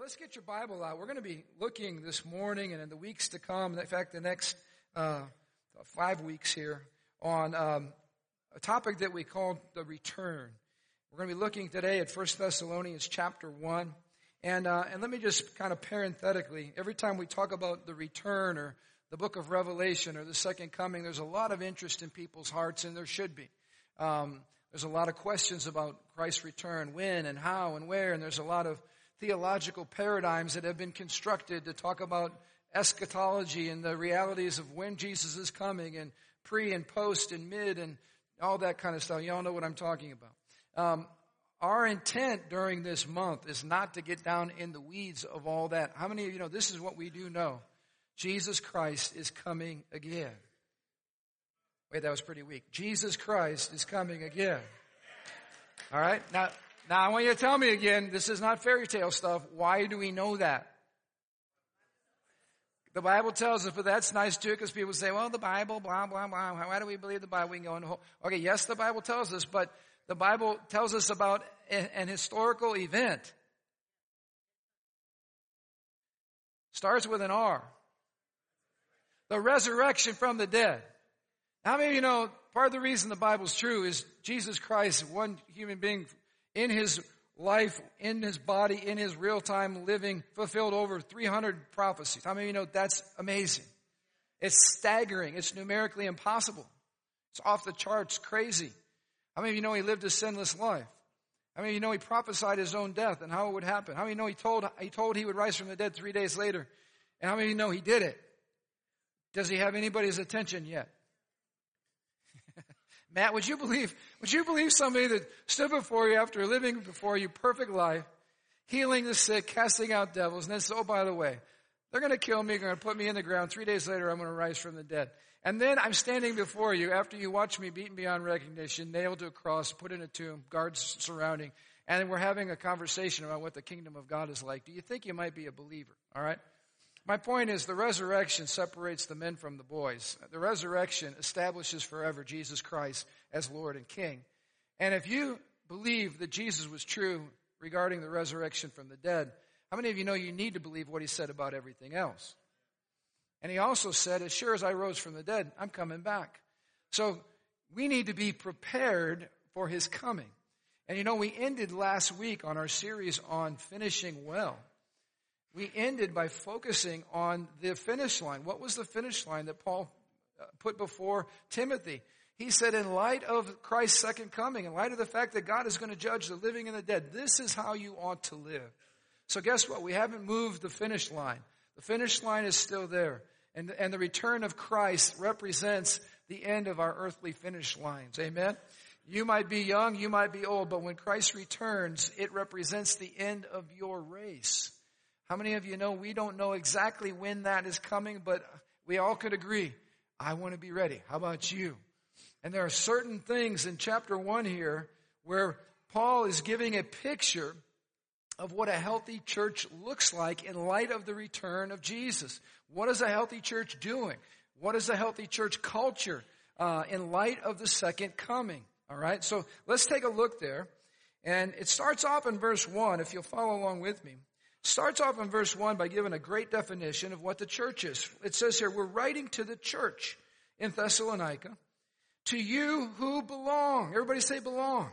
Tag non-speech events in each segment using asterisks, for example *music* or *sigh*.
let's get your Bible out. We're going to be looking this morning and in the weeks to come, in fact, the next uh, five weeks here, on um, a topic that we call the return. We're going to be looking today at 1 Thessalonians chapter 1. And, uh, and let me just kind of parenthetically, every time we talk about the return or the book of Revelation or the second coming, there's a lot of interest in people's hearts, and there should be. Um, there's a lot of questions about Christ's return, when and how and where, and there's a lot of theological paradigms that have been constructed to talk about eschatology and the realities of when Jesus is coming and pre and post and mid and all that kind of stuff. You all know what I'm talking about. Um, our intent during this month is not to get down in the weeds of all that. How many of you know this is what we do know? Jesus Christ is coming again. Wait, that was pretty weak. Jesus Christ is coming again. All right? Now, now I want you to tell me again, this is not fairy tale stuff. Why do we know that? The Bible tells us, but that's nice too, because people say, well, the Bible, blah, blah, blah. Why do we believe the Bible? We can go into, okay, yes, the Bible tells us, but the Bible tells us about an historical event. Starts with an R. The resurrection from the dead. How many of you know part of the reason the Bible's true is Jesus Christ, one human being in his life, in his body, in his real time living, fulfilled over 300 prophecies. How many of you know that's amazing? It's staggering. It's numerically impossible. It's off the charts, crazy. How many of you know he lived a sinless life? How many of you know he prophesied his own death and how it would happen? How many of you know he told, he told he would rise from the dead three days later? And how many of you know he did it? Does he have anybody's attention yet? Matt, would you believe, would you believe somebody that stood before you after living before you perfect life, healing the sick, casting out devils, and then said, oh, by the way, they're going to kill me, they're going to put me in the ground. Three days later, I'm going to rise from the dead. And then I'm standing before you after you watch me beaten beyond recognition, nailed to a cross, put in a tomb, guards surrounding, and we're having a conversation about what the kingdom of God is like. Do you think you might be a believer? All right? My point is the resurrection separates the men from the boys. The resurrection establishes forever Jesus Christ as Lord and King. And if you believe that Jesus was true regarding the resurrection from the dead, how many of you know you need to believe what he said about everything else? And he also said, as sure as I rose from the dead, I'm coming back. So we need to be prepared for his coming. And you know, we ended last week on our series on finishing well we ended by focusing on the finish line. What was the finish line that Paul uh, put before Timothy? He said, in light of Christ's second coming, in light of the fact that God is going to judge the living and the dead, this is how you ought to live. So guess what? We haven't moved the finish line. The finish line is still there. And, and the return of Christ represents the end of our earthly finish lines. Amen? You might be young, you might be old, but when Christ returns, it represents the end of your race. How many of you know we don't know exactly when that is coming, but we all could agree, I want to be ready. How about you? And there are certain things in chapter one here where Paul is giving a picture of what a healthy church looks like in light of the return of Jesus. What is a healthy church doing? What is a healthy church culture uh, in light of the second coming? All right, so let's take a look there. And it starts off in verse 1, if you'll follow along with me starts off in verse 1 by giving a great definition of what the church is. It says here, we're writing to the church in Thessalonica, to you who belong. Everybody say belong.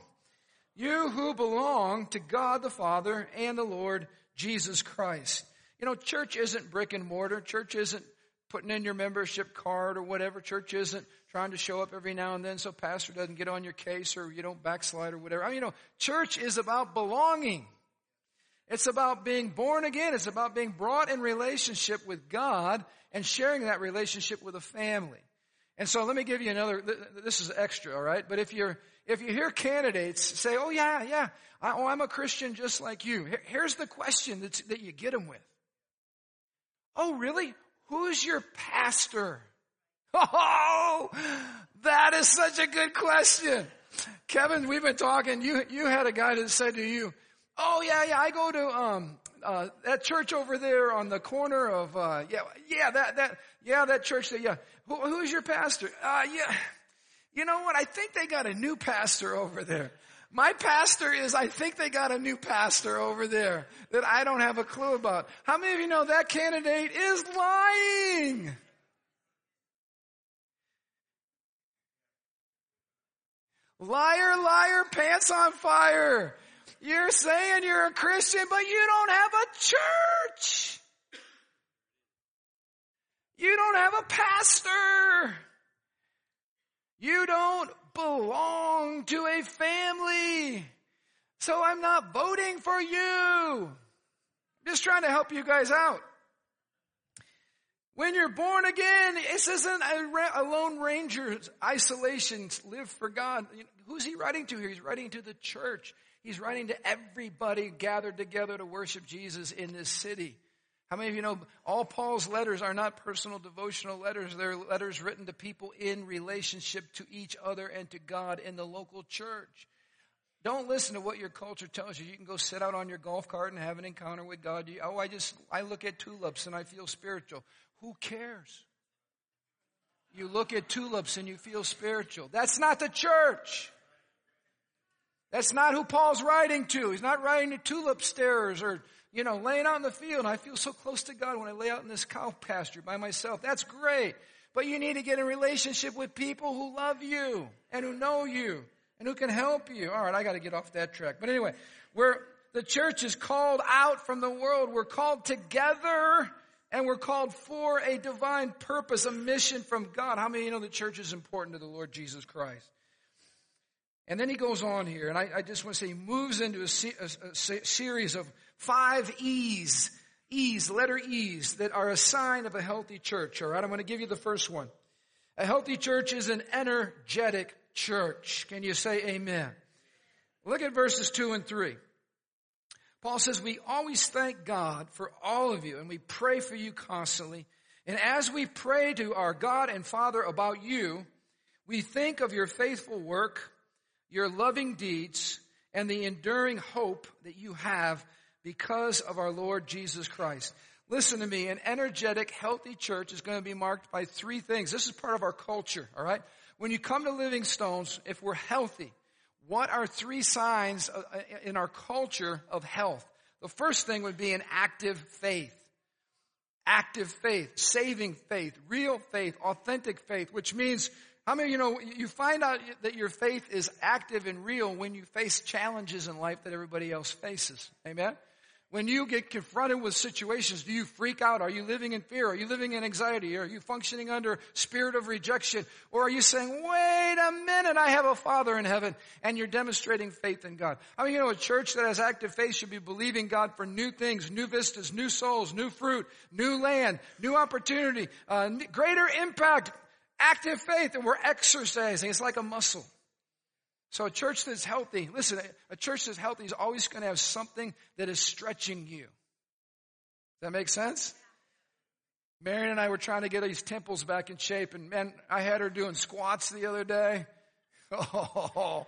You who belong to God the Father and the Lord Jesus Christ. You know, church isn't brick and mortar. Church isn't putting in your membership card or whatever. Church isn't trying to show up every now and then so pastor doesn't get on your case or you don't backslide or whatever. I mean, you know, church is about belonging. It's about being born again. It's about being brought in relationship with God and sharing that relationship with a family. And so let me give you another, this is extra, alright? But if you're, if you hear candidates say, oh yeah, yeah, I, oh I'm a Christian just like you. Here's the question that, that you get them with. Oh really? Who's your pastor? *laughs* Oh, that is such a good question. Kevin, we've been talking, you, you had a guy that said to you, Oh yeah, yeah. I go to um uh that church over there on the corner of uh yeah yeah that that yeah that church there yeah. Who, who's your pastor? Uh yeah. You know what? I think they got a new pastor over there. My pastor is, I think they got a new pastor over there that I don't have a clue about. How many of you know that candidate is lying? Liar, liar, pants on fire. You're saying you're a Christian, but you don't have a church. You don't have a pastor. You don't belong to a family. So I'm not voting for you. Just trying to help you guys out. When you're born again, this isn't a, lone ranger's isolation, live for God. Who's he writing to here? He's writing to the church. He's writing to everybody gathered together to worship Jesus in this city. How many of you know all Paul's letters are not personal devotional letters? They're letters written to people in relationship to each other and to God in the local church. Don't listen to what your culture tells you. You can go sit out on your golf cart and have an encounter with God. oh, I just, I look at tulips and I feel spiritual. Who cares? You look at tulips and you feel spiritual. That's not the church. That's not who Paul's writing to. He's not writing to tulip stairs or, you know, laying out in the field. I feel so close to God when I lay out in this cow pasture by myself. That's great. But you need to get in relationship with people who love you and who know you and who can help you. All right, I got to get off that track. But anyway, we're, the church is called out from the world. We're called together and we're called for a divine purpose, a mission from God. How many of you know the church is important to the Lord Jesus Christ? And then he goes on here, and I, I just want to say he moves into a, a, a series of five E's, E's, letter E's, that are a sign of a healthy church. All right, I'm going to give you the first one. A healthy church is an energetic church. Can you say amen? Look at verses two and three. Paul says, we always thank God for all of you and we pray for you constantly. And as we pray to our God and Father about you, we think of your faithful work, your loving deeds, and the enduring hope that you have because of our Lord Jesus Christ. Listen to me, an energetic, healthy church is going to be marked by three things. This is part of our culture, alright? When you come to Living Stones, if we're healthy, what are three signs uh, uh, in our culture of health? The first thing would be an active faith. Active faith, saving faith, real faith, authentic faith, which means, how many you know, you find out that your faith is active and real when you face challenges in life that everybody else faces. Amen? When you get confronted with situations, do you freak out? Are you living in fear? Are you living in anxiety? Are you functioning under spirit of rejection? Or are you saying, wait a minute, I have a father in heaven and you're demonstrating faith in God? I mean, you know, a church that has active faith should be believing God for new things, new vistas, new souls, new fruit, new land, new opportunity, uh, greater impact, active faith, and we're exercising. It's like a muscle. So a church that's healthy, listen, a church that's healthy is always going to have something that is stretching you. Does that make sense? Marion and I were trying to get these temples back in shape and man, I had her doing squats the other day. *laughs* Oh,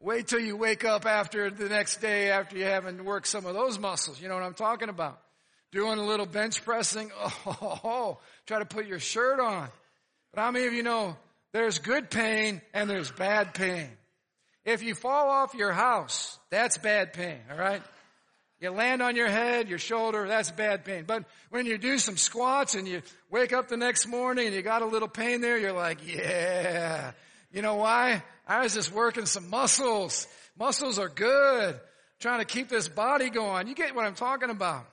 wait till you wake up after the next day after you haven't worked some of those muscles. You know what I'm talking about? Doing a little bench pressing. *laughs* Oh, try to put your shirt on. But how many of you know there's good pain and there's bad pain? If you fall off your house, that's bad pain, alright? You land on your head, your shoulder, that's bad pain. But when you do some squats and you wake up the next morning and you got a little pain there, you're like, yeah. You know why? I was just working some muscles. Muscles are good. Trying to keep this body going. You get what I'm talking about.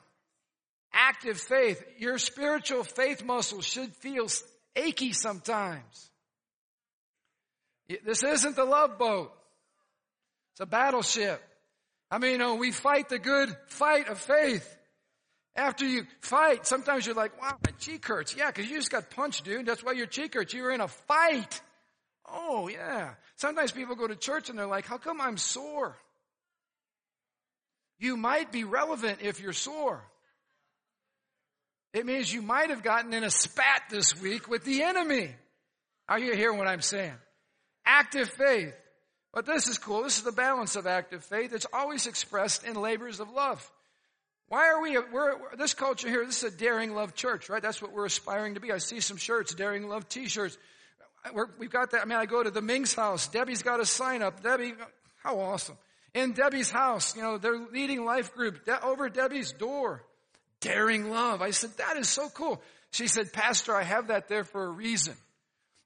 Active faith. Your spiritual faith muscles should feel achy sometimes. This isn't the love boat. It's a battleship. I mean, you know, we fight the good fight of faith. After you fight, sometimes you're like, wow, my cheek hurts. Yeah, because you just got punched, dude. That's why your cheek hurts. You were in a fight. Oh, yeah. Sometimes people go to church and they're like, how come I'm sore? You might be relevant if you're sore. It means you might have gotten in a spat this week with the enemy. Are you hearing what I'm saying? Active faith. But this is cool. This is the balance of active faith. It's always expressed in labors of love. Why are we, we're, this culture here, this is a daring love church, right? That's what we're aspiring to be. I see some shirts, daring love t-shirts. we have got that. I mean, I go to the Ming's house. Debbie's got a sign up. Debbie, How awesome. In Debbie's house, you know, they're leading life group De- over Debbie's door. Daring love. I said, that is so cool. She said, Pastor, I have that there for a reason.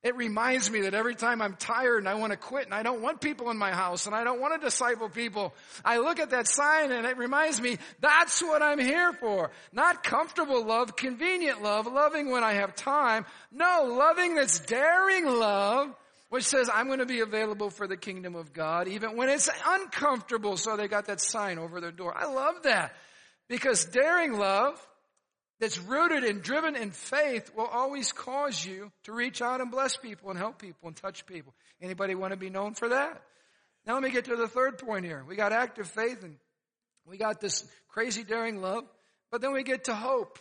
It reminds me that every time I'm tired and I want to quit and I don't want people in my house and I don't want to disciple people, I look at that sign and it reminds me that's what I'm here for. Not comfortable love, convenient love, loving when I have time. No, loving that's daring love, which says I'm going to be available for the kingdom of God even when it's uncomfortable. So they got that sign over their door. I love that because daring love that's rooted and driven in faith will always cause you to reach out and bless people and help people and touch people. Anybody want to be known for that? Now let me get to the third point here. We got active faith and we got this crazy daring love, but then we get to hope.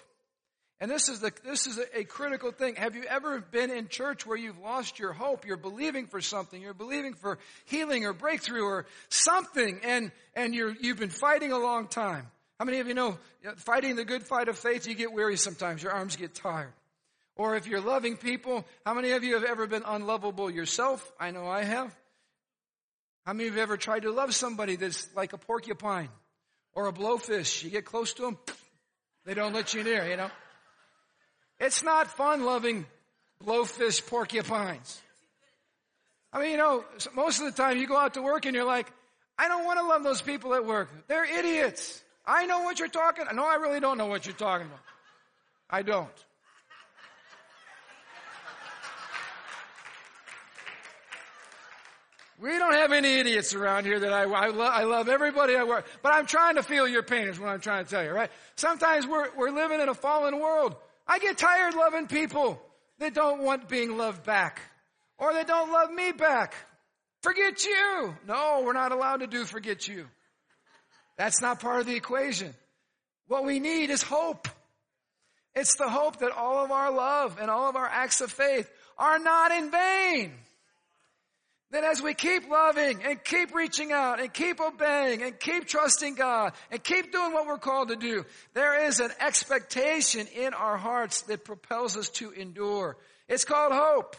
And this is the, this is a, a critical thing. Have you ever been in church where you've lost your hope? You're believing for something. You're believing for healing or breakthrough or something and, and you're, you've been fighting a long time. How many of you know fighting the good fight of faith, you get weary sometimes. Your arms get tired. Or if you're loving people, how many of you have ever been unlovable yourself? I know I have. How many of you have ever tried to love somebody that's like a porcupine or a blowfish? You get close to them, *laughs* they don't let you near, you know? It's not fun loving blowfish porcupines. I mean, you know, most of the time you go out to work and you're like, I don't want to love those people at work. They're idiots. I know what you're talking. No, I really don't know what you're talking about. I don't. We don't have any idiots around here that I, I, lo- I love everybody I work, but I'm trying to feel your pain is what I'm trying to tell you, right? Sometimes we're, we're living in a fallen world. I get tired loving people that don't want being loved back or that don't love me back. Forget you. No, we're not allowed to do forget you. That's not part of the equation. What we need is hope. It's the hope that all of our love and all of our acts of faith are not in vain. That as we keep loving and keep reaching out and keep obeying and keep trusting God and keep doing what we're called to do, there is an expectation in our hearts that propels us to endure. It's called hope.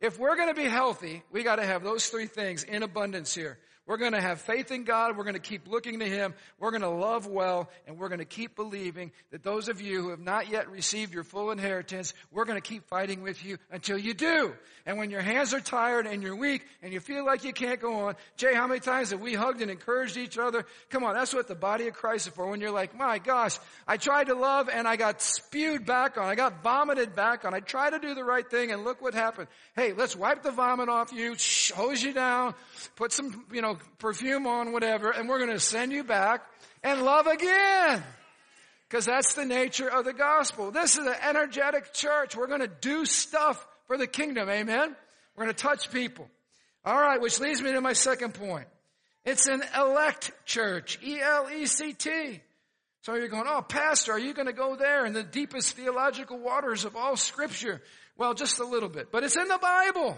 If we're going to be healthy, we got to have those three things in abundance here. We're going to have faith in God. We're going to keep looking to Him. We're going to love well. And we're going to keep believing that those of you who have not yet received your full inheritance, we're going to keep fighting with you until you do. And when your hands are tired and you're weak and you feel like you can't go on, Jay, how many times have we hugged and encouraged each other? Come on, that's what the body of Christ is for. When you're like, my gosh, I tried to love and I got spewed back on. I got vomited back on. I tried to do the right thing and look what happened. Hey, let's wipe the vomit off you, hose you down, put some, you know, perfume on, whatever, and we're going to send you back and love again. Because that's the nature of the gospel. This is an energetic church. We're going to do stuff for the kingdom. Amen. We're going to touch people. All right, which leads me to my second point. It's an elect church. E-L-E-C-T. So you are going, oh, pastor, are you going to go there in the deepest theological waters of all scripture? Well, just a little bit, but it's in the Bible.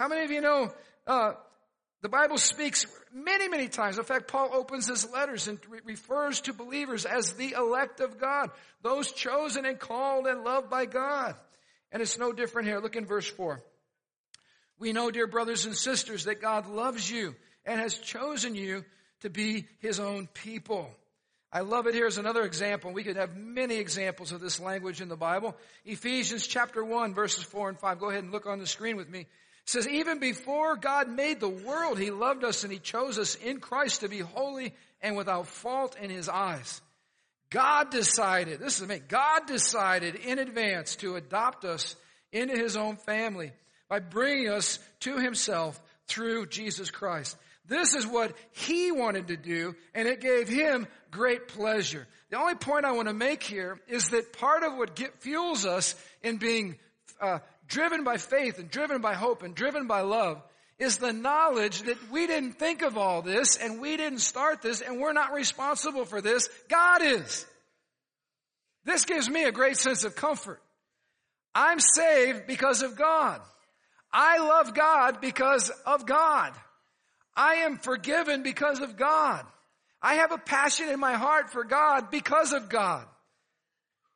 How many of you know, uh, the Bible speaks many, many times. In fact, Paul opens his letters and re- refers to believers as the elect of God, those chosen and called and loved by God. And it's no different here. Look in verse 4. We know, dear brothers and sisters, that God loves you and has chosen you to be his own people. I love it. Here's another example. We could have many examples of this language in the Bible. Ephesians chapter 1 verses 4 and 5. Go ahead and look on the screen with me says, even before God made the world, He loved us and He chose us in Christ to be holy and without fault in His eyes. God decided, this is me, God decided in advance to adopt us into His own family by bringing us to Himself through Jesus Christ. This is what He wanted to do and it gave Him great pleasure. The only point I want to make here is that part of what get, fuels us in being uh, driven by faith and driven by hope and driven by love is the knowledge that we didn't think of all this and we didn't start this and we're not responsible for this. God is. This gives me a great sense of comfort. I'm saved because of God. I love God because of God. I am forgiven because of God. I have a passion in my heart for God because of God.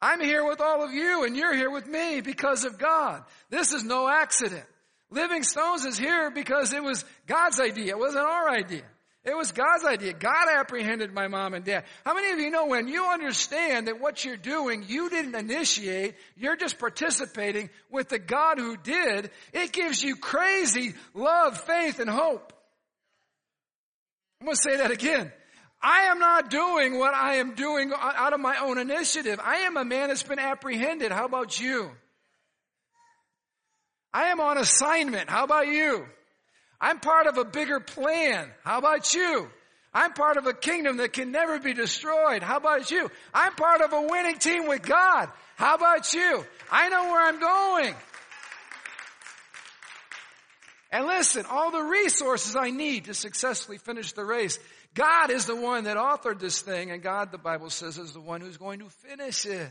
I'm here with all of you and you're here with me because of God. This is no accident. Living Stones is here because it was God's idea. It wasn't our idea. It was God's idea. God apprehended my mom and dad. How many of you know when you understand that what you're doing, you didn't initiate, you're just participating with the God who did, it gives you crazy love, faith, and hope. I'm going to say that again. I am not doing what I am doing out of my own initiative. I am a man that's been apprehended. How about you? I am on assignment. How about you? I'm part of a bigger plan. How about you? I'm part of a kingdom that can never be destroyed. How about you? I'm part of a winning team with God. How about you? I know where I'm going. And listen, all the resources I need to successfully finish the race, God is the one that authored this thing, and God, the Bible says, is the one who's going to finish it.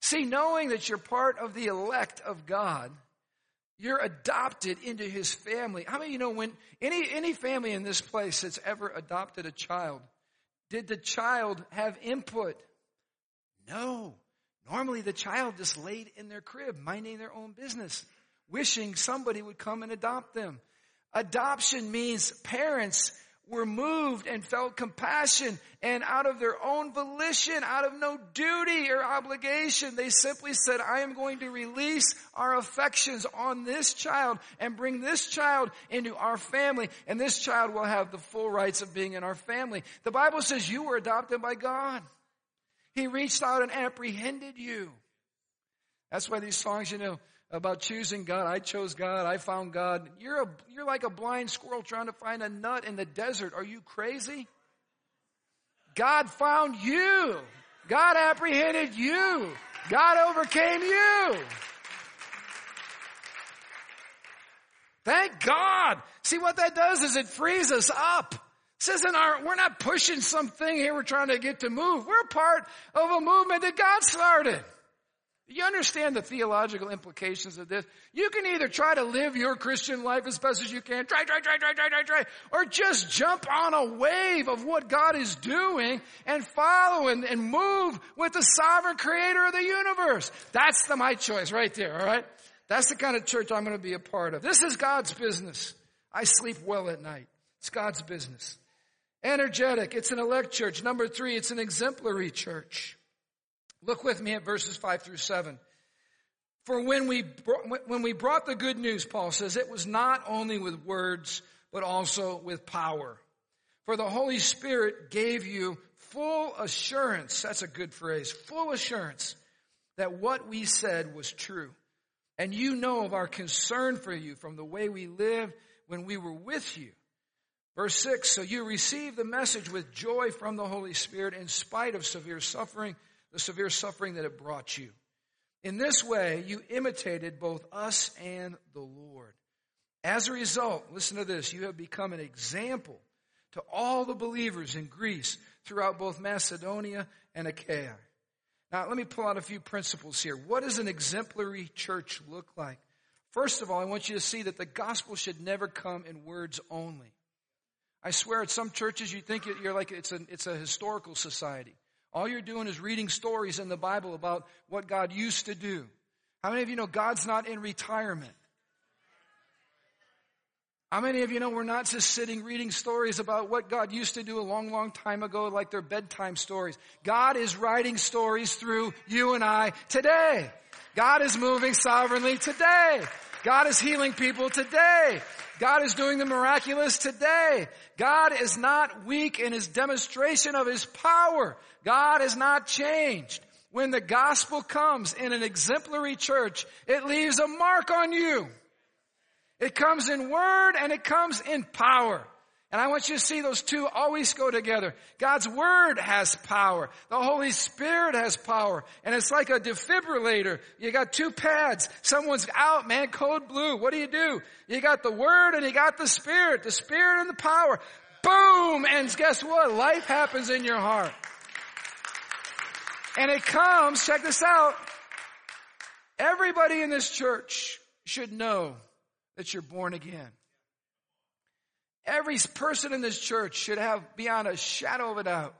See, knowing that you're part of the elect of God, you're adopted into his family. How many you know when any, any family in this place that's ever adopted a child, did the child have input? No. Normally the child just laid in their crib, minding their own business, wishing somebody would come and adopt them. Adoption means parents were moved and felt compassion and out of their own volition, out of no duty or obligation, they simply said, I am going to release our affections on this child and bring this child into our family and this child will have the full rights of being in our family. The Bible says you were adopted by God. He reached out and apprehended you. That's why these songs, you know, about choosing God. I chose God. I found God. You're a, you're like a blind squirrel trying to find a nut in the desert. Are you crazy? God found you. God apprehended you. God overcame you. Thank God. See what that does is it frees us up. This isn't our, we're not pushing something here we're trying to get to move. We're part of a movement that God started. You understand the theological implications of this? You can either try to live your Christian life as best as you can, try, try, try, try, try, try, try, or just jump on a wave of what God is doing and follow and, and move with the sovereign creator of the universe. That's the my choice right there, alright? That's the kind of church I'm going to be a part of. This is God's business. I sleep well at night. It's God's business. Energetic. It's an elect church. Number three, it's an exemplary church. Look with me at verses 5 through 7. For when we, when we brought the good news, Paul says, it was not only with words, but also with power. For the Holy Spirit gave you full assurance, that's a good phrase, full assurance that what we said was true. And you know of our concern for you from the way we lived when we were with you. Verse 6, so you received the message with joy from the Holy Spirit in spite of severe suffering the severe suffering that it brought you. In this way, you imitated both us and the Lord. As a result, listen to this, you have become an example to all the believers in Greece throughout both Macedonia and Achaia. Now, let me pull out a few principles here. What does an exemplary church look like? First of all, I want you to see that the gospel should never come in words only. I swear at some churches you think you're like it's a, it's a historical society. All you're doing is reading stories in the Bible about what God used to do. How many of you know God's not in retirement? How many of you know we're not just sitting reading stories about what God used to do a long, long time ago, like they're bedtime stories? God is writing stories through you and I today. God is moving sovereignly today. God is healing people today. God is doing the miraculous today. God is not weak in his demonstration of his power. God has not changed. When the gospel comes in an exemplary church, it leaves a mark on you. It comes in word and it comes in power. And I want you to see those two always go together. God's Word has power. The Holy Spirit has power. And it's like a defibrillator. You got two pads. Someone's out, man, code blue. What do you do? You got the Word and you got the Spirit. The Spirit and the power. Boom! And guess what? Life happens in your heart. And it comes, check this out. Everybody in this church should know that you're born again. Every person in this church should have beyond a shadow of a doubt.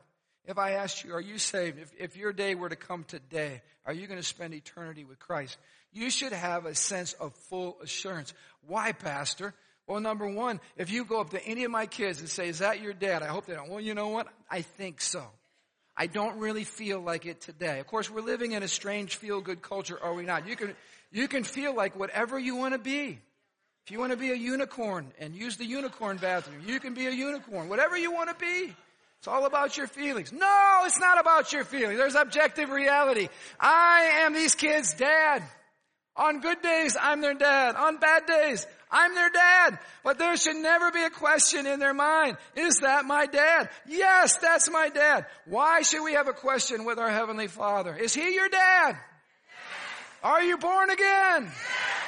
If I asked you, are you saved? If, if your day were to come today, are you going to spend eternity with Christ? You should have a sense of full assurance. Why, Pastor? Well, number one, if you go up to any of my kids and say, is that your dad? I hope they don't. Well, you know what? I think so. I don't really feel like it today. Of course, we're living in a strange feel-good culture, are we not? You can, you can feel like whatever you want to be. If you want to be a unicorn and use the unicorn bathroom, you can be a unicorn. Whatever you want to be. It's all about your feelings. No, it's not about your feelings. There's objective reality. I am these kids' dad. On good days, I'm their dad. On bad days, I'm their dad. But there should never be a question in their mind. Is that my dad? Yes, that's my dad. Why should we have a question with our Heavenly Father? Is He your dad? Are you born again?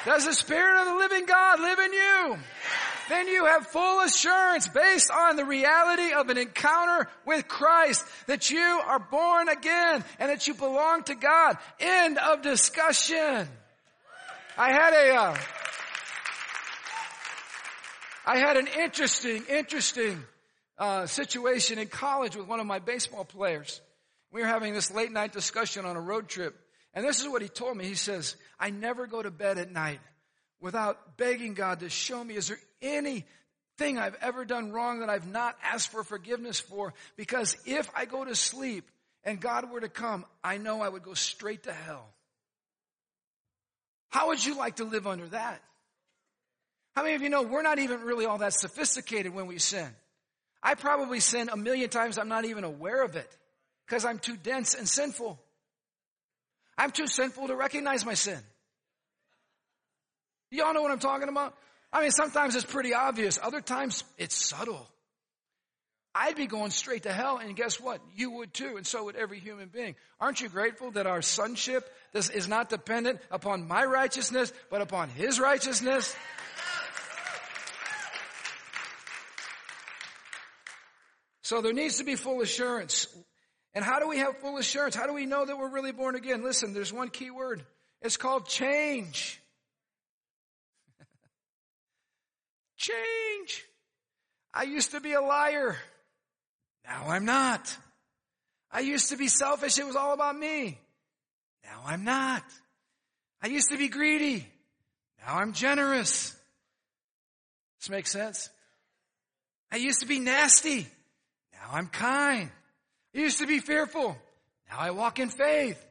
Does the Spirit of the living God live in you? Then you have full assurance based on the reality of an encounter with Christ that you are born again and that you belong to God. End of discussion. I had a, uh, I had an interesting, interesting uh, situation in college with one of my baseball players. We were having this late night discussion on a road trip. And this is what he told me. He says, I never go to bed at night without begging God to show me, is there anything I've ever done wrong that I've not asked for forgiveness for? Because if I go to sleep and God were to come, I know I would go straight to hell. How would you like to live under that? How many of you know we're not even really all that sophisticated when we sin? I probably sin a million times, I'm not even aware of it because I'm too dense and sinful. I'm too sinful to recognize my sin. Y'all know what I'm talking about? I mean, sometimes it's pretty obvious. Other times it's subtle. I'd be going straight to hell, and guess what? You would too, and so would every human being. Aren't you grateful that our sonship is not dependent upon my righteousness, but upon His righteousness? So there needs to be full assurance. And how do we have full assurance? How do we know that we're really born again? Listen, there's one key word. It's called change. *laughs* change. I used to be a liar. Now I'm not. I used to be selfish. It was all about me. Now I'm not. I used to be greedy. Now I'm generous. This makes sense? I used to be nasty. Now I'm kind. I used to be fearful. Now I walk in faith.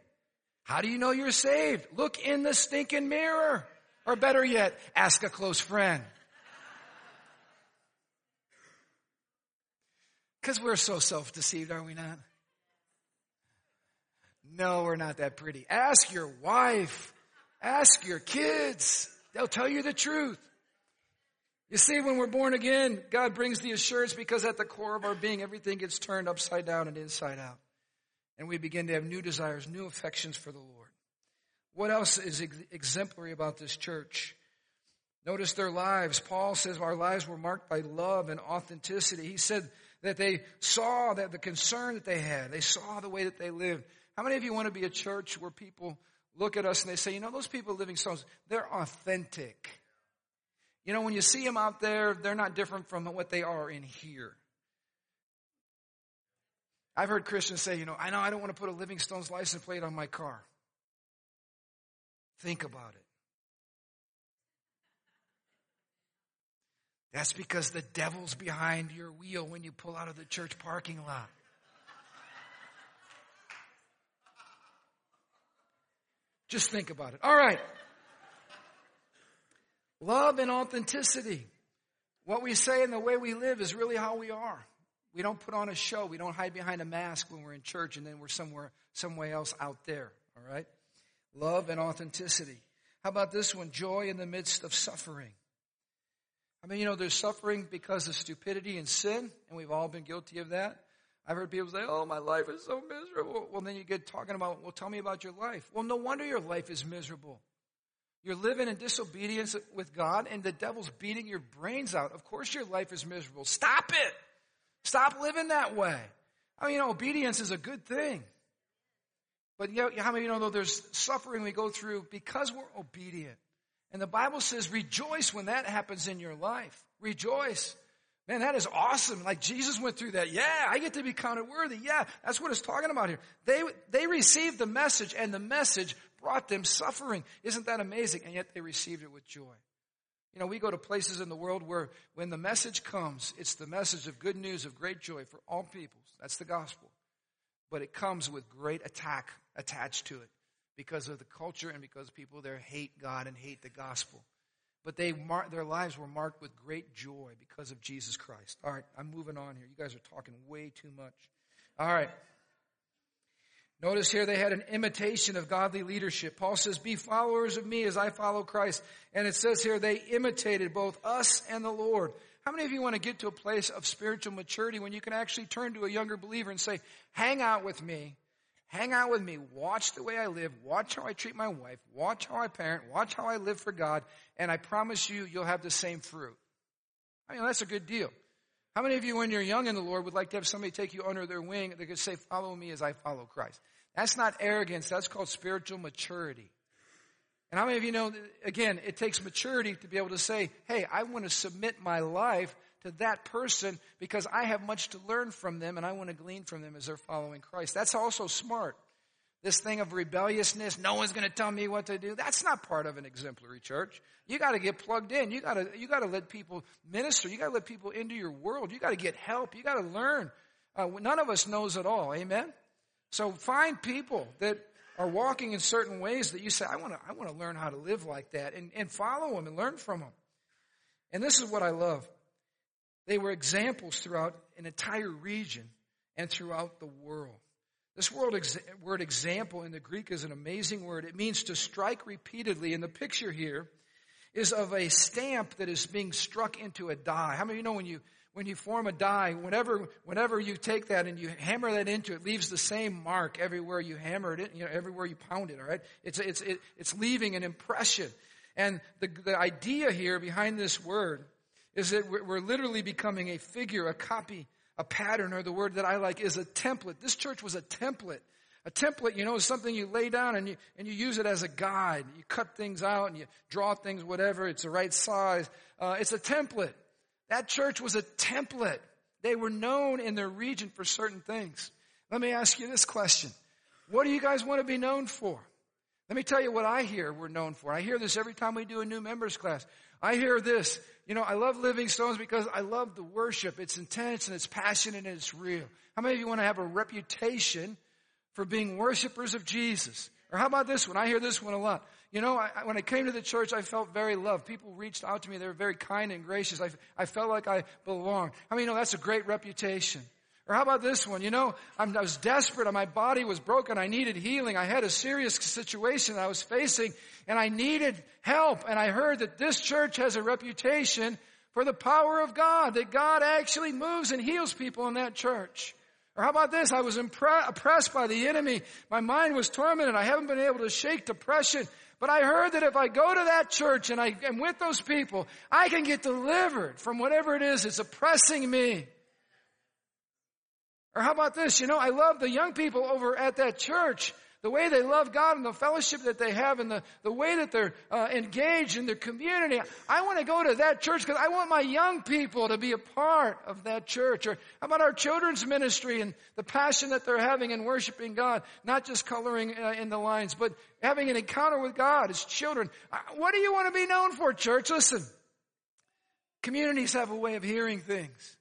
How do you know you're saved? Look in the stinking mirror. Or better yet, ask a close friend. Because we're so self-deceived, are we not? No, we're not that pretty. Ask your wife. Ask your kids. They'll tell you the truth. You see, when we're born again, God brings the assurance because at the core of our being, everything gets turned upside down and inside out. And we begin to have new desires, new affections for the Lord. What else is exemplary about this church? Notice their lives. Paul says our lives were marked by love and authenticity. He said that they saw that the concern that they had, they saw the way that they lived. How many of you want to be a church where people look at us and they say, you know, those people living stones, they're authentic. You know, when you see them out there, they're not different from what they are in here. I've heard Christians say, you know, I know I don't want to put a Living Stones license plate on my car. Think about it. That's because the devil's behind your wheel when you pull out of the church parking lot. Just think about it. All right. Love and authenticity. What we say and the way we live is really how we are. We don't put on a show. We don't hide behind a mask when we're in church and then we're somewhere, somewhere else out there. All right? Love and authenticity. How about this one? Joy in the midst of suffering. I mean, you know, there's suffering because of stupidity and sin, and we've all been guilty of that. I've heard people say, oh, my life is so miserable. Well, then you get talking about, well, tell me about your life. Well, no wonder your life is miserable. You're living in disobedience with God, and the devil's beating your brains out. Of course your life is miserable. Stop it! Stop living that way. I mean, you know, obedience is a good thing. But you know, how many of you know there's suffering we go through because we're obedient? And the Bible says, rejoice when that happens in your life. Rejoice. Man, that is awesome. Like Jesus went through that. Yeah, I get to be counted worthy. Yeah, that's what it's talking about here. They, they received the message and the message brought them suffering. Isn't that amazing? And yet they received it with joy. You know, we go to places in the world where when the message comes, it's the message of good news, of great joy for all peoples. That's the gospel. But it comes with great attack attached to it because of the culture and because people there hate God and hate the gospel. But they mar- their lives were marked with great joy because of Jesus Christ. All right, I'm moving on here. You guys are talking way too much. All right. Notice here they had an imitation of godly leadership. Paul says, be followers of me as I follow Christ. And it says here they imitated both us and the Lord. How many of you want to get to a place of spiritual maturity when you can actually turn to a younger believer and say, hang out with me, hang out with me, watch the way I live, watch how I treat my wife, watch how I parent, watch how I live for God, and I promise you, you'll have the same fruit. I mean, that's a good deal. How many of you, when you're young in the Lord, would like to have somebody take you under their wing that could say, follow me as I follow Christ? That's not arrogance. That's called spiritual maturity. And how many of you know, again, it takes maturity to be able to say, hey, I want to submit my life to that person because I have much to learn from them and I want to glean from them as they're following Christ. That's also smart. This thing of rebelliousness, no one's going to tell me what to do. That's not part of an exemplary church. You got to get plugged in. You got to you got to let people minister. You got to let people into your world. You got to get help. You got to learn. Uh, none of us knows it all. Amen. So find people that are walking in certain ways that you say, I want to I want to learn how to live like that, and and follow them and learn from them. And this is what I love. They were examples throughout an entire region and throughout the world. This word, word example in the Greek is an amazing word. It means to strike repeatedly. And the picture here is of a stamp that is being struck into a die. How many of you know when you, when you form a die, whenever, whenever you take that and you hammer that into it, leaves the same mark everywhere you hammer it, you know, everywhere you pound it, all right? It's, it's, it, it's leaving an impression. And the, the idea here behind this word is that we're literally becoming a figure, a copy a pattern or the word that I like is a template. This church was a template. A template, you know, is something you lay down and you, and you use it as a guide. You cut things out and you draw things, whatever. It's the right size. Uh, it's a template. That church was a template. They were known in their region for certain things. Let me ask you this question. What do you guys want to be known for? Let me tell you what I hear we're known for. I hear this every time we do a new members class. I hear this. You know, I love Living Stones because I love the worship. It's intense and it's passionate and it's real. How many of you want to have a reputation for being worshipers of Jesus? Or how about this one? I hear this one a lot. You know, I, when I came to the church, I felt very loved. People reached out to me. They were very kind and gracious. I, I felt like I belonged. I many you know that's a great reputation? Or how about this one? You know, I'm, i was desperate. My body was broken. I needed healing. I had a serious situation I was facing and I needed help. And I heard that this church has a reputation for the power of God, that God actually moves and heals people in that church. Or how about this? I was impre- oppressed by the enemy. My mind was tormented. I haven't been able to shake depression. But I heard that if I go to that church and I am with those people, I can get delivered from whatever it is that's oppressing me. Or how about this? You know, I love the young people over at that church. The way they love God and the fellowship that they have and the, the way that they're uh, engaged in their community. I want to go to that church because I want my young people to be a part of that church. Or how about our children's ministry and the passion that they're having in worshiping God? Not just coloring uh, in the lines, but having an encounter with God as children. Uh, what do you want to be known for, church? Listen. Communities have a way of hearing things.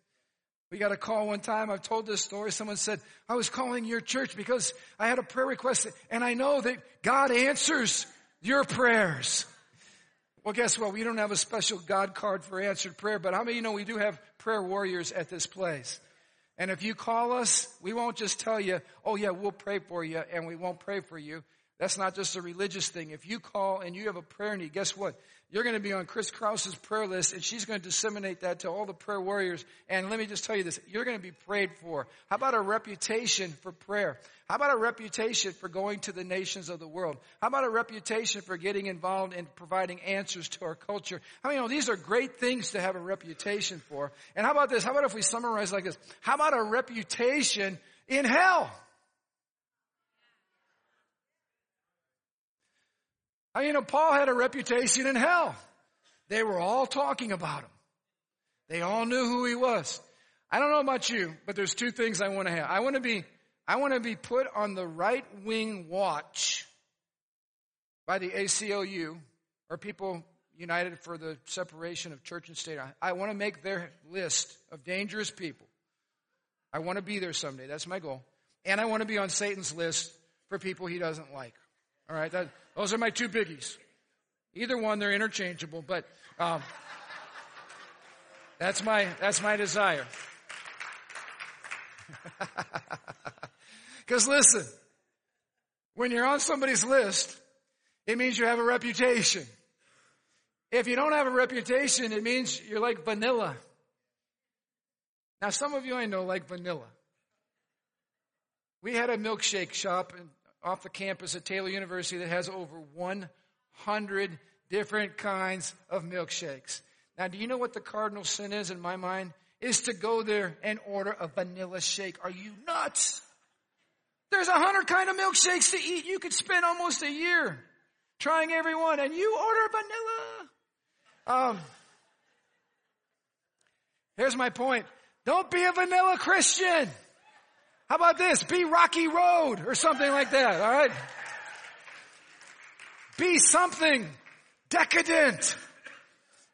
We got a call one time. I've told this story. Someone said, I was calling your church because I had a prayer request and I know that God answers your prayers. Well, guess what? We don't have a special God card for answered prayer, but how many you know we do have prayer warriors at this place? And if you call us, we won't just tell you, oh yeah, we'll pray for you and we won't pray for you. That's not just a religious thing. If you call and you have a prayer need, guess what? You're going to be on Chris Krause's prayer list and she's going to disseminate that to all the prayer warriors. And let me just tell you this. You're going to be prayed for. How about a reputation for prayer? How about a reputation for going to the nations of the world? How about a reputation for getting involved in providing answers to our culture? I mean, you know, these are great things to have a reputation for. And how about this? How about if we summarize like this? How about a reputation in hell? I you know, Paul had a reputation in hell. They were all talking about him. They all knew who he was. I don't know about you, but there's two things I want to have. I want to be, I want to be put on the right wing watch by the ACLU, or people United for the Separation of Church and State. I, I want to make their list of dangerous people. I want to be there someday. That's my goal. And I want to be on Satan's list for people he doesn't like. All right, that, those are my two biggies. Either one, they're interchangeable, but um, that's my that's my desire. *laughs* Because listen, when you're on somebody's list, it means you have a reputation. If you don't have a reputation, it means you're like vanilla. Now, some of you I know like vanilla. We had a milkshake shop off the campus at Taylor University that has over 100 different kinds of milkshakes. Now, do you know what the cardinal sin is in my mind? Is to go there and order a vanilla shake. Are you nuts? There's a hundred kind of milkshakes to eat. You could spend almost a year trying every one, and you order vanilla. Um, here's my point. Don't be a vanilla Christian. How about this? Be Rocky Road or something like that, alright? Be something decadent,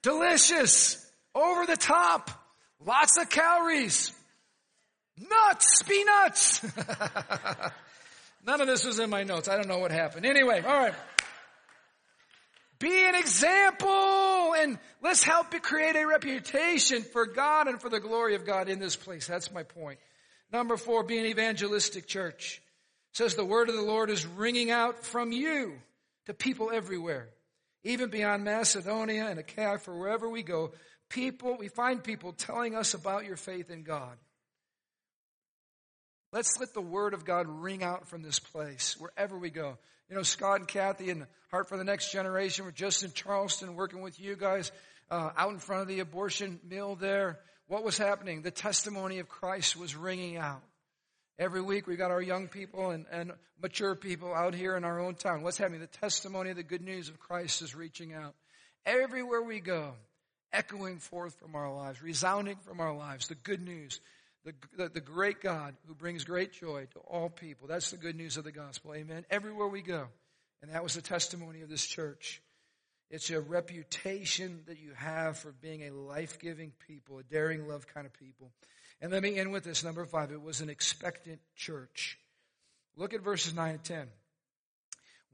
delicious, over the top, lots of calories, nuts, be nuts. *laughs* None of this was in my notes. I don't know what happened. Anyway, alright. Be an example and let's help create a reputation for God and for the glory of God in this place. That's my point. Number four, be an evangelistic church. It says the word of the Lord is ringing out from you to people everywhere, even beyond Macedonia and Achaia, for wherever we go, people, we find people telling us about your faith in God. Let's let the word of God ring out from this place wherever we go. You know, Scott and Kathy and Heart for the Next Generation were just in Charleston working with you guys uh, out in front of the abortion mill there. What was happening? The testimony of Christ was ringing out. Every week we got our young people and, and mature people out here in our own town. What's happening? The testimony of the good news of Christ is reaching out. Everywhere we go, echoing forth from our lives, resounding from our lives, the good news the, the, the, great God who brings great joy to all people. That's the good news of the gospel. Amen. Everywhere we go. And that was the testimony of this church. It's a reputation that you have for being a life-giving people, a daring love kind of people. And let me end with this. Number five, it was an expectant church. Look at verses 9 and 10.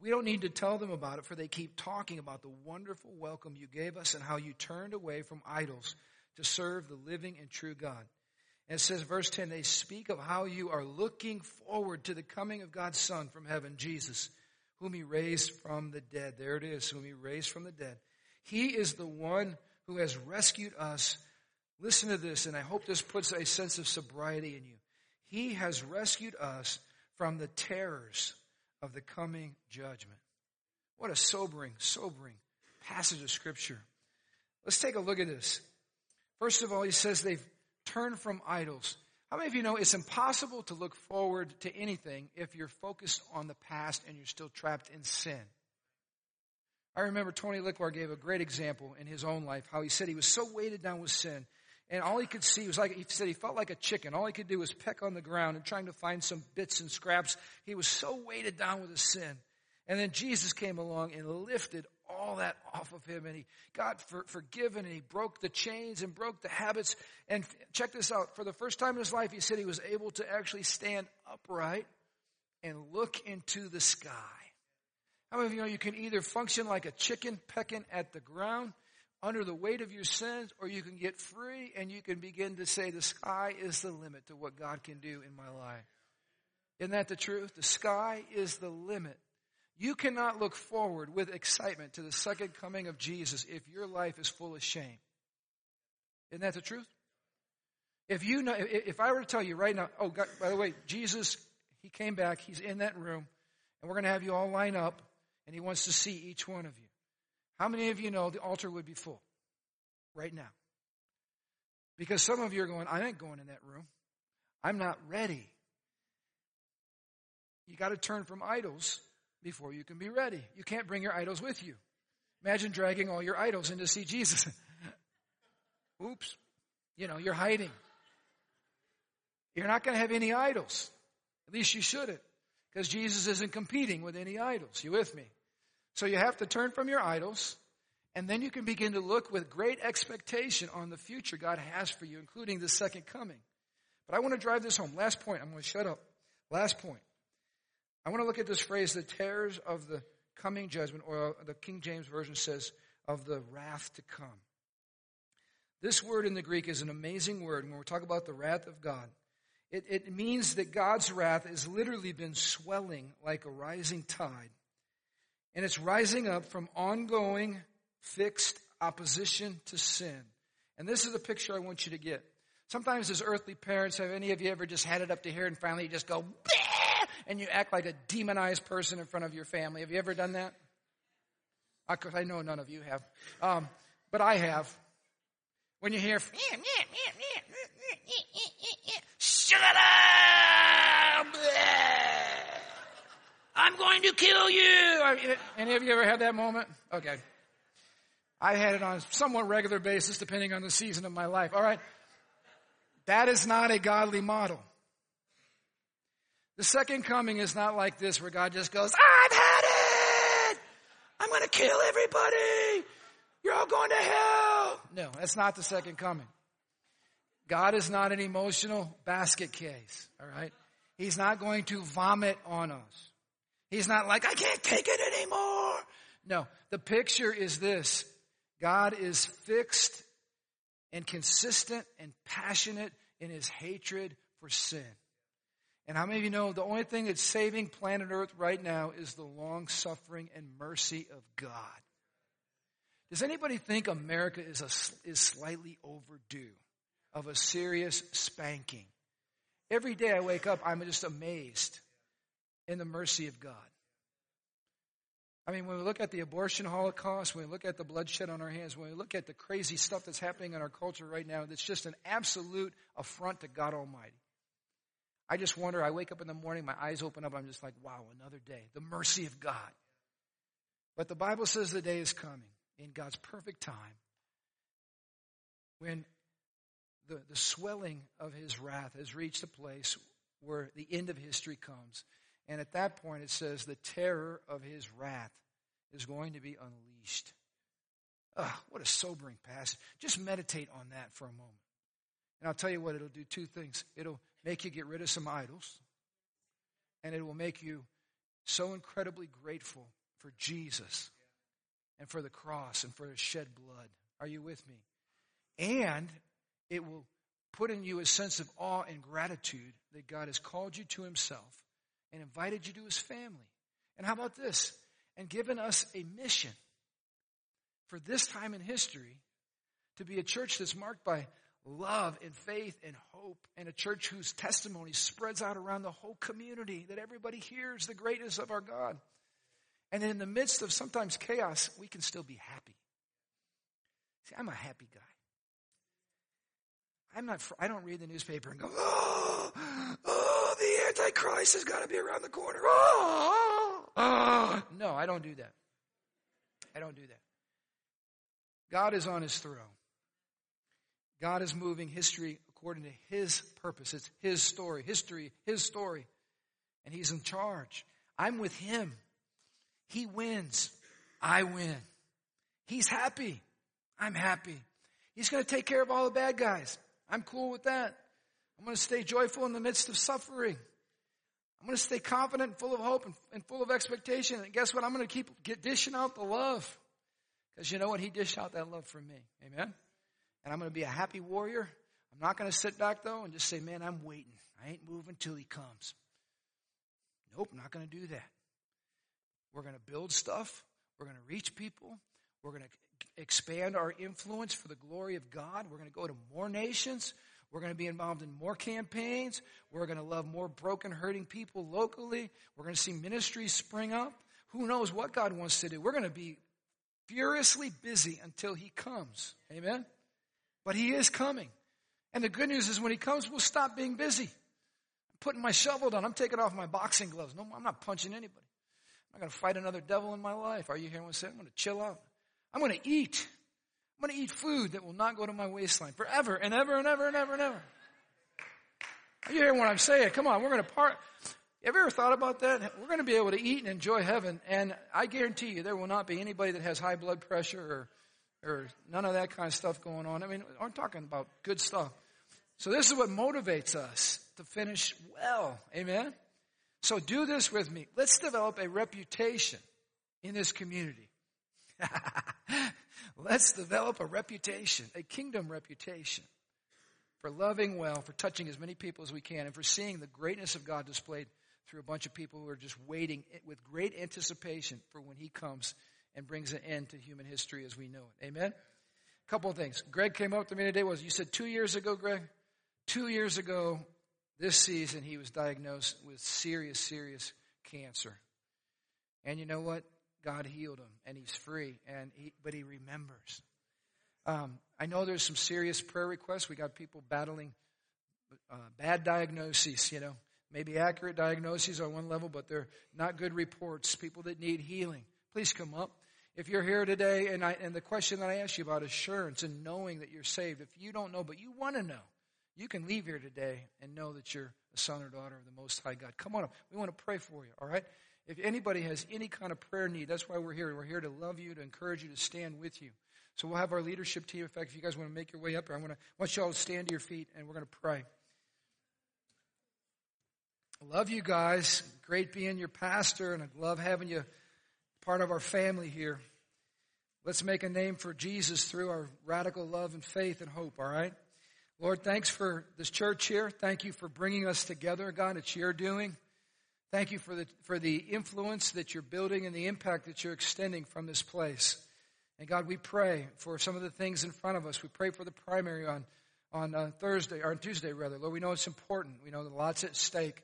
We don't need to tell them about it, for they keep talking about the wonderful welcome you gave us and how you turned away from idols to serve the living and true God. And it says, verse 10, they speak of how you are looking forward to the coming of God's Son from heaven, Jesus, whom he raised from the dead. There it is, whom he raised from the dead. He is the one who has rescued us. Listen to this, and I hope this puts a sense of sobriety in you. He has rescued us from the terrors of the coming judgment. What a sobering, sobering passage of scripture. Let's take a look at this. First of all, he says they've turned from idols. How many of you know it's impossible to look forward to anything if you're focused on the past and you're still trapped in sin? I remember Tony Licklar gave a great example in his own life how he said he was so weighted down with sin and all he could see was like, he said he felt like a chicken. All he could do was peck on the ground and trying to find some bits and scraps. He was so weighted down with his sin. And then Jesus came along and lifted all that off of him and he got for, forgiven and he broke the chains and broke the habits. And check this out. For the first time in his life, he said he was able to actually stand upright and look into the sky. How many of you know you can either function like a chicken pecking at the ground under the weight of your sins, or you can get free and you can begin to say the sky is the limit to what God can do in my life. Isn't that the truth? The sky is the limit you cannot look forward with excitement to the second coming of Jesus if your life is full of shame. Isn't that the truth? If you know, if I were to tell you right now, oh, God, by the way, Jesus, he came back, he's in that room, and we're going to have you all line up, and he wants to see each one of you. How many of you know the altar would be full right now? Because some of you are going, I ain't going in that room. I'm not ready. You got to turn from idols before you can be ready. You can't bring your idols with you. Imagine dragging all your idols in to see Jesus. *laughs* Oops. You know, you're hiding. You're not going to have any idols. At least you shouldn't. Because Jesus isn't competing with any idols. You with me? So you have to turn from your idols And then you can begin to look with great expectation on the future God has for you, including the second coming. But I want to drive this home. Last point. I'm going to shut up. Last point. I want to look at this phrase, the terrors of the coming judgment, or uh, the King James Version says, of the wrath to come. This word in the Greek is an amazing word when we talk about the wrath of God. It, it means that God's wrath has literally been swelling like a rising tide. And it's rising up from ongoing, fixed opposition to sin. And this is a picture I want you to get. Sometimes as earthly parents, have any of you ever just had it up to here and finally you just go, Bleh! And you act like a demonized person in front of your family? Have you ever done that? I, I know none of you have. Um, but I have. When you hear, shut up! I'm going to kill you. Any of you ever had that moment? Okay. I had it on a somewhat regular basis depending on the season of my life. All right. That is not a godly model. The second coming is not like this where God just goes, I've had it! I'm gonna kill everybody! You're all going to hell! No, that's not the second coming. God is not an emotional basket case, alright? He's not going to vomit on us. He's not like, I can't take it anymore. No, the picture is this. God is fixed and consistent and passionate in his hatred for sin. And how many of you know the only thing that's saving planet Earth right now is the long suffering and mercy of God? Does anybody think America is, a, is slightly overdue of a serious spanking? Every day I wake up, I'm just amazed in the mercy of God. I mean, when we look at the abortion holocaust, when we look at the bloodshed on our hands, when we look at the crazy stuff that's happening in our culture right now, that's just an absolute affront to God Almighty. I just wonder, I wake up in the morning, my eyes open up, I'm just like, wow, another day. The mercy of God. But the Bible says the day is coming in God's perfect time when the, the swelling of his wrath has reached a place where the end of history comes. And at that point, it says the terror of his wrath is going to be unleashed. Ugh, what a sobering passage. Just meditate on that for a moment. And I'll tell you what, it'll do two things. It'll make you get rid of some idols, and it will make you so incredibly grateful for Jesus and for the cross and for his shed blood. Are you with me? And it will put in you a sense of awe and gratitude that God has called you to himself and invited you to his family. And how about this? And given us a mission for this time in history to be a church that's marked by love and faith and hope and a church whose testimony spreads out around the whole community that everybody hears the greatness of our God. And in the midst of sometimes chaos, we can still be happy. See, I'm a happy guy. I'm not, I don't read the newspaper and go, oh, oh, the Antichrist has got to be around the corner. Oh, oh, oh. No, I don't do that. I don't do that. God is on his throne. God is moving history according to his purpose. It's his story, history, his story. And he's in charge. I'm with him. He wins. I win. He's happy. I'm happy. He's going to take care of all the bad guys. I'm cool with that. I'm going to stay joyful in the midst of suffering. I'm going to stay confident and full of hope and, and full of expectation. And guess what? I'm going to keep dishing out the love. Because you know what? He dished out that love for me. Amen? And I'm going to be a happy warrior. I'm not going to sit back though and just say, man, I'm waiting. I ain't moving till he comes. Nope, not going to do that. We're going to build stuff. We're going to reach people. We're going to expand our influence for the glory of God. We're going to go to more nations. We're going to be involved in more campaigns. We're going to love more broken, hurting people locally. We're going to see ministries spring up. Who knows what God wants to do? We're going to be furiously busy until He comes. Amen? But He is coming. And the good news is when He comes, we'll stop being busy. I'm putting my shovel down. I'm taking off my boxing gloves. No, I'm not punching anybody. I'm not going to fight another devil in my life. Are you hearing what I'm saying? I'm going to chill out. I'm going to eat. I'm going to eat food that will not go to my waistline forever and ever and ever and ever and ever. Are you hearing what I'm saying? Come on, we're going to part. Have you ever thought about that? We're going to be able to eat and enjoy heaven, and I guarantee you there will not be anybody that has high blood pressure or or none of that kind of stuff going on. I mean, I'm talking about good stuff. So this is what motivates us to finish well. Amen. So do this with me. Let's develop a reputation in this community. *laughs* Let's develop a reputation, a kingdom reputation for loving well, for touching as many people as we can, and for seeing the greatness of God displayed through a bunch of people who are just waiting with great anticipation for when He comes and brings an end to human history as we know it. Amen? A couple of things. Greg came up to me today. Was you said two years ago, Greg? Two years ago, this season, he was diagnosed with serious, serious cancer. And you know what? God healed him, and he's free. And he, but he remembers. Um, I know there's some serious prayer requests. We got people battling uh, bad diagnoses. You know, maybe accurate diagnoses on one level, but they're not good reports. People that need healing. Please come up. If you're here today, and I, and the question that I asked you about assurance and knowing that you're saved, if you don't know, but you want to know, you can leave here today and know that you're a son or daughter of the Most High God. Come on up. We want to pray for you, all right? If anybody has any kind of prayer need, that's why we're here. We're here to love you, to encourage you, to stand with you. So we'll have our leadership team. In fact, if you guys want to make your way up here, I want, to, I want you all to stand to your feet and we're going to pray. Love you guys. Great being your pastor, and I love having you part of our family here. Let's make a name for Jesus through our radical love and faith and hope, all right? Lord, thanks for this church here. Thank you for bringing us together, God. It's your doing. Thank you for the, for the influence that you're building and the impact that you're extending from this place. And God, we pray for some of the things in front of us. We pray for the primary on, on uh, Thursday, or on Tuesday rather. Lord, we know it's important. We know that lots at stake.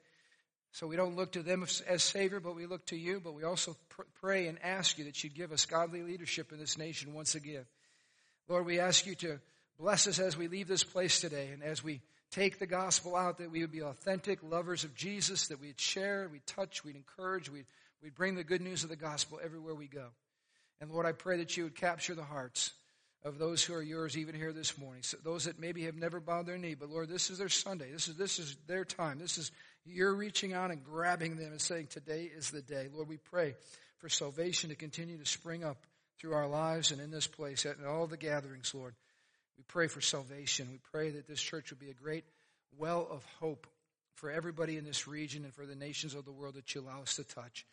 So we don't look to them as Savior, but we look to you. But we also pr- pray and ask you that you'd give us godly leadership in this nation once again. Lord, we ask you to Bless us as we leave this place today and as we take the gospel out, that we would be authentic lovers of Jesus, that we'd share, we'd touch, we'd encourage, we'd, we'd bring the good news of the gospel everywhere we go. And Lord, I pray that you would capture the hearts of those who are yours even here this morning. So those that maybe have never bowed their knee, but Lord, this is their Sunday. This is, this is their time. This is, you're reaching out and grabbing them and saying, today is the day. Lord, we pray for salvation to continue to spring up through our lives and in this place at all the gatherings, Lord. We pray for salvation. We pray that this church will be a great well of hope for everybody in this region and for the nations of the world that you allow us to touch.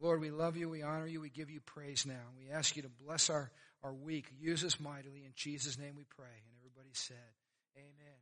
Lord, we love you. We honor you. We give you praise now. We ask you to bless our, our week. Use us mightily. In Jesus' name we pray. And everybody said. Amen.